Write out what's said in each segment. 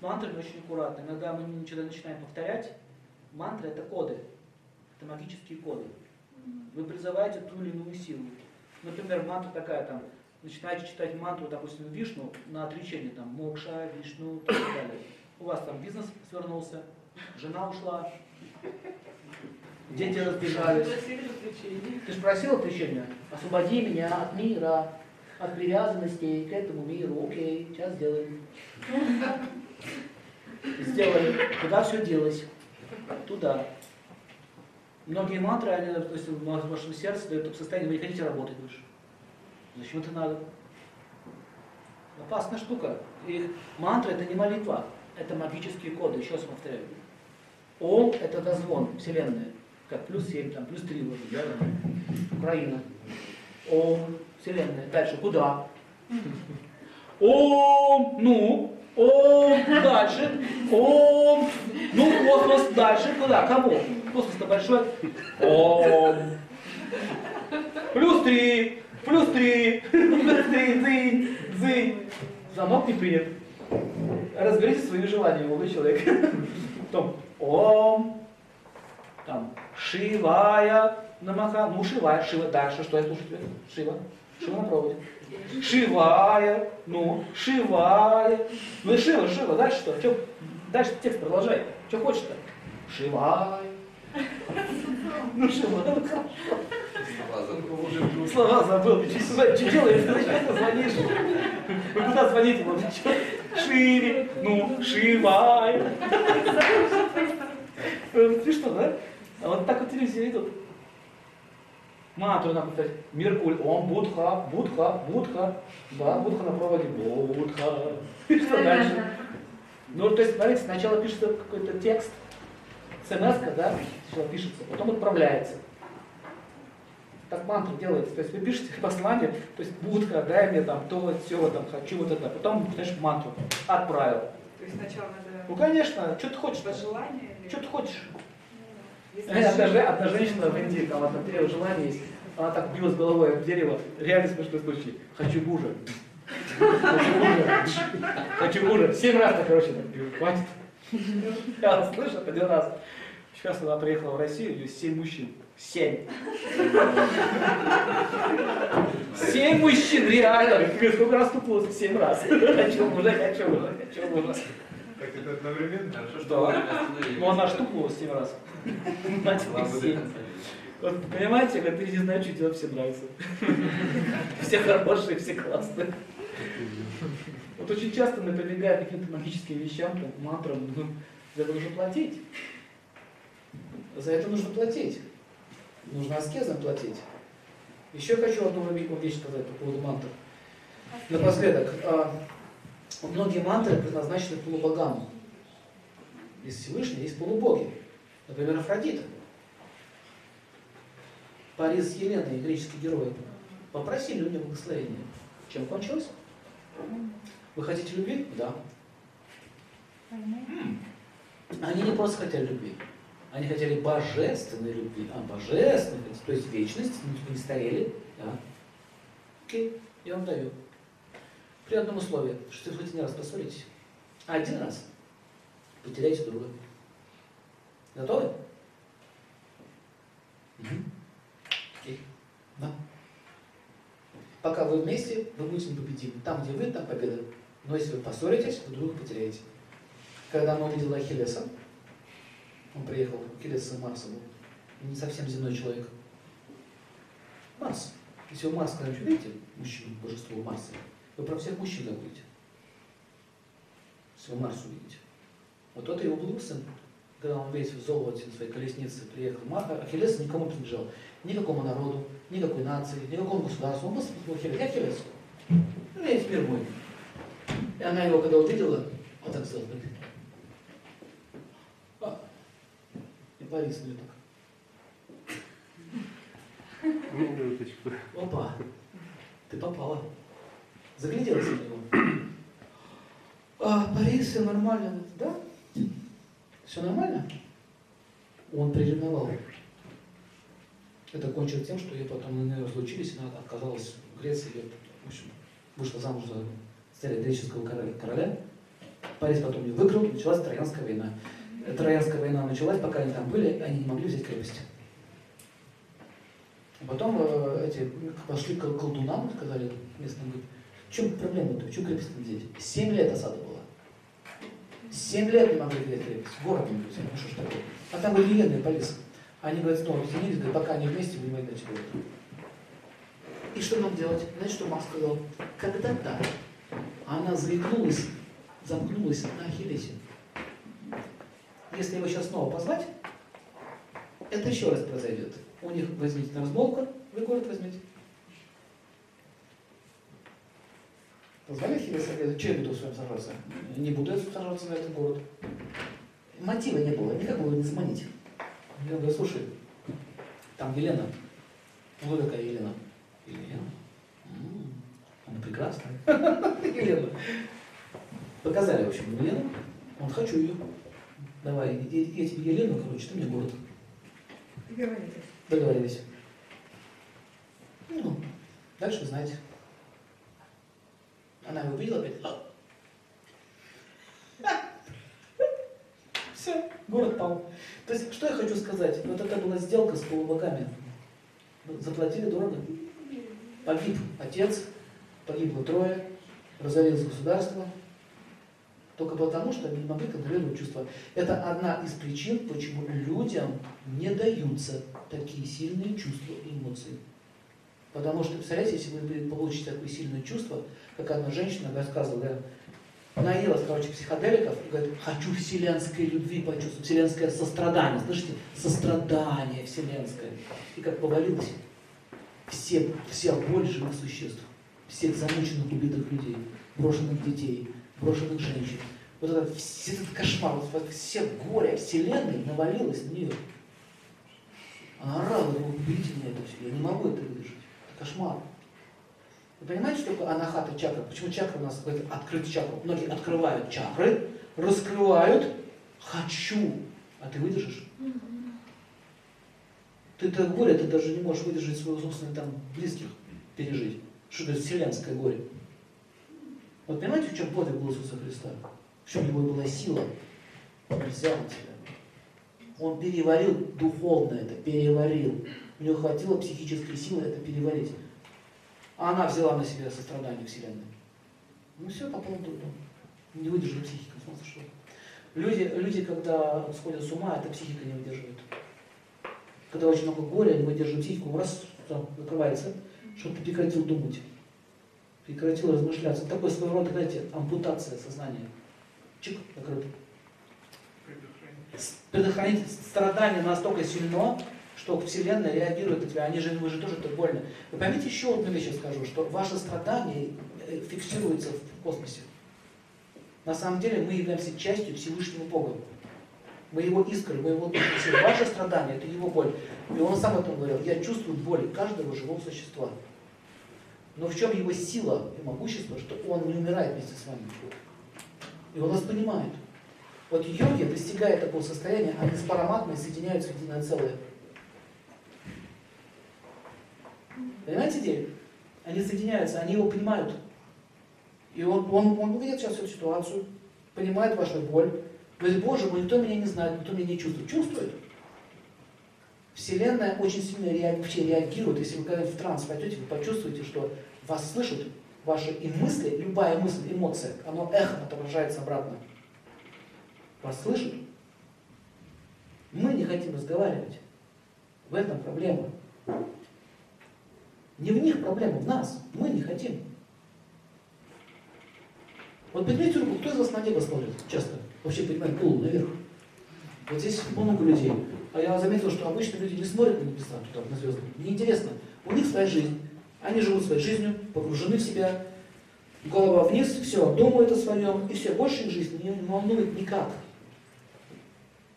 С мантрами очень аккуратно. Иногда мы ничего начинаем повторять. Мантры это коды. Это магические коды. Вы призываете ту или иную силу. Например, мантра такая там, начинаете читать мантру, допустим, Вишну на отречение, там, Мокша, Вишну и так далее. У вас там бизнес свернулся, жена ушла, дети разбежались. Ты же просил отречения? Освободи меня от мира, от привязанностей к этому миру. Окей, сейчас сделаем. Сделали. Куда все делось? Туда. Многие мантры, они, то есть в вашем сердце дают состояние, вы не хотите работать больше. Зачем это надо? Опасная штука. И мантра это не молитва, это магические коды, еще раз повторяю. Ом это дозвон, Вселенная. Как плюс 7, там, плюс 3 вот, да, Украина. Ом, Вселенная. Дальше куда? Ом, ну, Ом, дальше. Ом, ну, космос, дальше куда? Кому? Космос-то большой. Ом. Плюс три, плюс три, плюс три, дзынь, дзынь. Звонок не принят. Разберите свои желания, молодой человек. Потом Ом, там, Шивая, Намаха, ну Шивая, Шива, дальше, что я слушаю? Шива, Шива на проводе. Шивая, ну, Шивая. Ну и Шива, Шива, дальше что? Че, дальше текст продолжай. Что хочешь-то? Шивай. Ну Шива, ну хорошо. Слова забыл. Что делаешь? Ты зачем звонишь? Вы куда звоните? Вот, Шире, ну, Шивай. Ты что, да? А вот так вот телевизия идут. Мантру надо повторять. Меркуль, он Будха, Будха, Будха. Да, Будха на проводе. Будха. И что дальше? Ну, то есть, смотрите, сначала пишется какой-то текст, смс да, сначала пишется, потом отправляется. Так мантра делается. То есть вы пишете послание, то есть Будха, дай мне там то, все, там, хочу вот это. Потом, знаешь, мантру отправил. То есть сначала надо... Ну, конечно, что ты хочешь? По желанию? Что ты хочешь? Одна, желание- одна женщина в Индии, там одно три желания есть, она так билась головой об дерево, реально смешной случай. Хочу мужа. Хочу мужа. Хочу мужа. Семь раз короче, так бью. Хватит. Я слышал один раз. Сейчас она приехала в Россию, у нее семь мужчин. Семь. Семь мужчин, реально. Сколько раз тупнулся? Семь раз. Хочу мужа, хочу мужа, хочу мужа. Так это одновременно? Хорошо, что Да. Ну она штукнулась семь раз. Вот, понимаете, когда ты не знаешь, что тебе всем нравится. Все хорошие, все классные. Вот очень часто мы прибегаем к каким-то магическим вещам, там, мантрам, ну, за это нужно платить. За это нужно платить. Нужно аскезам платить. Еще хочу одну вещь сказать по поводу мантр. Напоследок, а, многие мантры предназначены полубогам. Есть Всевышний, есть полубоги. Например, Афродита. Парис с Еленой, греческий герой, попросили у нее благословения. Чем кончилось? Вы хотите любви? Да. Они не просто хотели любви. Они хотели божественной любви. А, божественной, то есть вечность, не старели. Да. Окей, я вам даю. При одном условии, что вы хоть один раз поссоритесь. Один раз потеряете друга. Готовы? Мгм. Окей. Да. Пока вы вместе, вы будете непобедимы. Там, где вы, там победа. Но если вы поссоритесь, вы друга потеряете. Когда она увидела Ахиллеса, он приехал, Ахиллес сын Марса был, не совсем земной человек. Марс. Если вы Марс когда-нибудь увидите, мужчину, божество Марса, вы про всех мужчин забудете. Если вы Марс увидите. Вот это его был сын. Когда он весь в золоте на своей колеснице приехал, Ма- Ахиллес никому не принадлежал. Никакому народу, никакой нации, никакому государству. Он просто был Ахиллес. Я Ахиллес. Ну, весь мир мой. И она его, когда увидела, вот так сделала. «А». И Борис мне так. Минуточку. Опа, ты попала. Загляделась на него. А, Борис, все нормально. Да? Все нормально? Он приревновал. Это кончилось тем, что я потом мы разлучились, она отказалась в Греции, я, в общем, вышла замуж за царя греческого короля, короля. Парис потом ее выиграл, началась Троянская война. Троянская война началась, пока они там были, они не могли взять крепость. А потом э, эти пошли к колдунам, сказали местным, говорят, чем проблема-то, в чем крепость взять? Семь лет осада была. Семь лет не могли взять крепость. Город не взять, ну что ж такое. А там были военные полисы. Они говорят, ну, извините, говорят, пока они вместе, не возьмете город. И что нам делать? Знаете, что Макс сказал? Когда-то она заикнулась, замкнулась на Ахиллесе. Если его сейчас снова позвать, это еще раз произойдет. У них возьмите разболка, вы город возьмете. Ахиллеса, говорит, что я буду с вами сражаться? Не буду я сражаться на этот город. Мотива не было, никак было не заманить. Я говорю, слушай, там Елена. Ну, какая Елена? Елена? М, Она прекрасная. Елена. Показали, в общем, Елену. Он, хочу ее. Давай, я, я тебе Елену, короче, ты мне город. Договорились. Договорились. Ну, дальше знаете. Она его увидела опять. Все, город пал. То есть, что я хочу сказать? Вот это была сделка с полубогами. Заплатили дорого. Погиб отец, погибло трое, разорилось государство. Только потому, что они не могли контролировать чувства. Это одна из причин, почему людям не даются такие сильные чувства и эмоции. Потому что, представляете, если вы получите такое сильное чувство, как одна женщина рассказывала, да, наелась, короче, психоделиков и говорит, хочу вселенской любви почувствовать, вселенское сострадание. Слышите? Сострадание вселенское. И как повалилось все, вся боль живых существ, всех замученных, убитых людей, брошенных детей, брошенных женщин. Вот этот, этот кошмар, вот, все горе вселенной навалилось на нее. Она уберите меня это все, я не могу. Это кошмар. Вы понимаете, что такое анахата чакра? Почему чакра у нас говорит открыть чакру? Многие открывают чакры, раскрывают, хочу, а ты выдержишь? Ты это горе, ты даже не можешь выдержать своего собственных там близких пережить. Что это вселенское горе. Вот понимаете, в чем подвиг был Иисуса Христа? В чем его была сила? Он взял на себя. Он переварил духовно это, переварил. У него хватило психической силы это переварить. А она взяла на себя сострадание Вселенной. Ну все, попал в дурдом. Не выдержала психика, смысле что? Люди, люди, когда сходят с ума, это психика не выдерживает. Когда очень много горя, не выдерживает психику, раз там, закрывается, чтобы ты прекратил думать, прекратил размышляться. Это такой своего рода, знаете, ампутация сознания. Чик, закрыто. Предохранить страдание настолько сильно, что Вселенная реагирует на тебя. Они же, вы же тоже так больно. Вы поймите еще одну вещь, я скажу, что ваше страдание э, фиксируется в космосе. На самом деле мы являемся частью Всевышнего Бога. Мы его искры, мы его. Если Ваше страдание – это его боль. И он сам об этом говорил. Я чувствую боль каждого живого существа. Но в чем его сила и могущество, что он не умирает вместе с вами. И он нас понимает. Вот йоги, достигая такого состояния, они с параматмой соединяются в единое целое. Понимаете идею? Они соединяются, они его понимают. И он, он, он видит сейчас эту ситуацию, понимает вашу боль. Говорит, Боже мой, никто меня не знает, никто меня не чувствует. Чувствует. Вселенная очень сильно вообще реагирует. Если вы когда в транс пойдете, вы почувствуете, что вас слышат, ваши и мысли, любая мысль, эмоция, оно эхом отображается обратно. Вас слышат? Мы не хотим разговаривать. В этом проблема. Не в них проблема, в нас. Мы не хотим. Вот поднимите руку, кто из вас на небо смотрит часто? Вообще поднимает голову наверх. Вот здесь много людей. А я заметил, что обычно люди не смотрят на небеса, туда, на звезды. Неинтересно. У них своя жизнь. Они живут своей жизнью, погружены в себя. Голова вниз, все, думают о своем, и все, больше их жизни не волнует никак.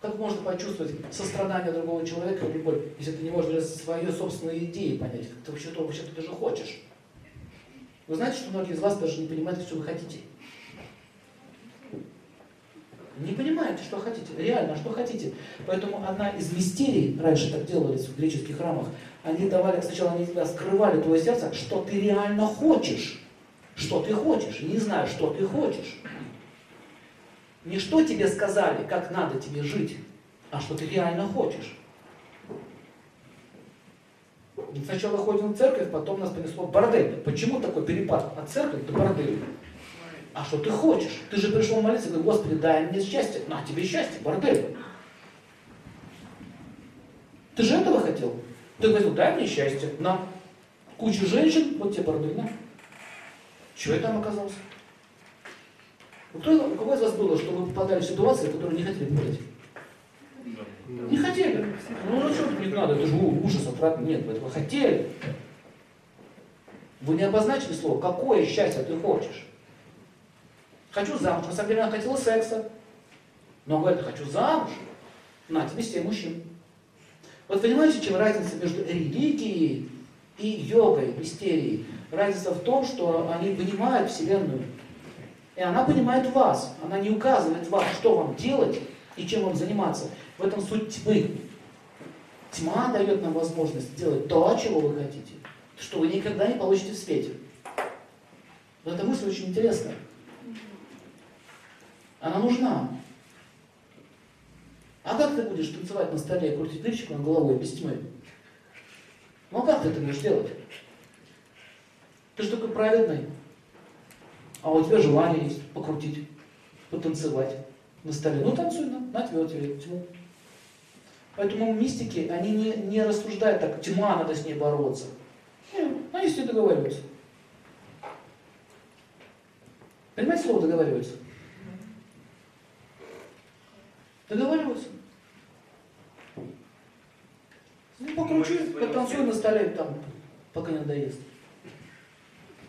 Как можно почувствовать сострадание другого человека или боль, если ты не можешь даже свою собственную идею понять, как ты вообще-то вообще ты даже хочешь? Вы знаете, что многие из вас даже не понимают, что вы хотите? Не понимаете, что хотите. Реально, что хотите. Поэтому одна из мистерий, раньше так делались в греческих храмах, они давали, сначала они тебя скрывали твое сердце, что ты реально хочешь. Что ты хочешь. Не знаю, что ты хочешь. Не что тебе сказали, как надо тебе жить, а что ты реально хочешь. Сначала ходим в церковь, потом нас понесло в бордель. Почему такой перепад от церкви до борделя? А что ты хочешь? Ты же пришел молиться говоришь, Господи, дай мне счастье. На тебе счастье, бордель. Ты же этого хотел? Ты говорил, дай мне счастье. На. Кучу женщин, вот тебе бордель, на. Чего я там оказался? Ну, Кто, у кого из вас было, что вы попадали в ситуации, которые не хотели попадать? Не хотели. Ну, ну что тут не надо, это же ужас, отвратно. Нет, вы этого хотели. Вы не обозначили слово, какое счастье ты хочешь. Хочу замуж. На самом деле она хотела секса. Но говорит, хочу замуж. На тебе семь мужчин. Вот понимаете, чем разница между религией и йогой, мистерией? Разница в том, что они понимают Вселенную. И она понимает вас. Она не указывает вам, что вам делать и чем вам заниматься. В этом суть тьмы. Тьма дает нам возможность делать то, чего вы хотите, что вы никогда не получите в свете. Вот эта мысль очень интересная. Она нужна. А как ты будешь танцевать на столе и крутить дырчик над головой без тьмы? Ну а как ты это будешь делать? Ты же такой праведный. А у тебя желание есть покрутить, потанцевать на столе. Ну танцуй, на, на тебе, вот тебе тьму. Поэтому мистики, они не, не рассуждают так, тьма, надо с ней бороться. Нет, они с ней договариваются. Понимаете слово договариваются? Договариваются. Ну, покручи, потанцуй на столе там, пока не надоест.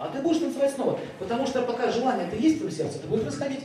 А ты будешь танцевать снова. Потому что пока желание это есть в твоем сердце, ты будешь расходить.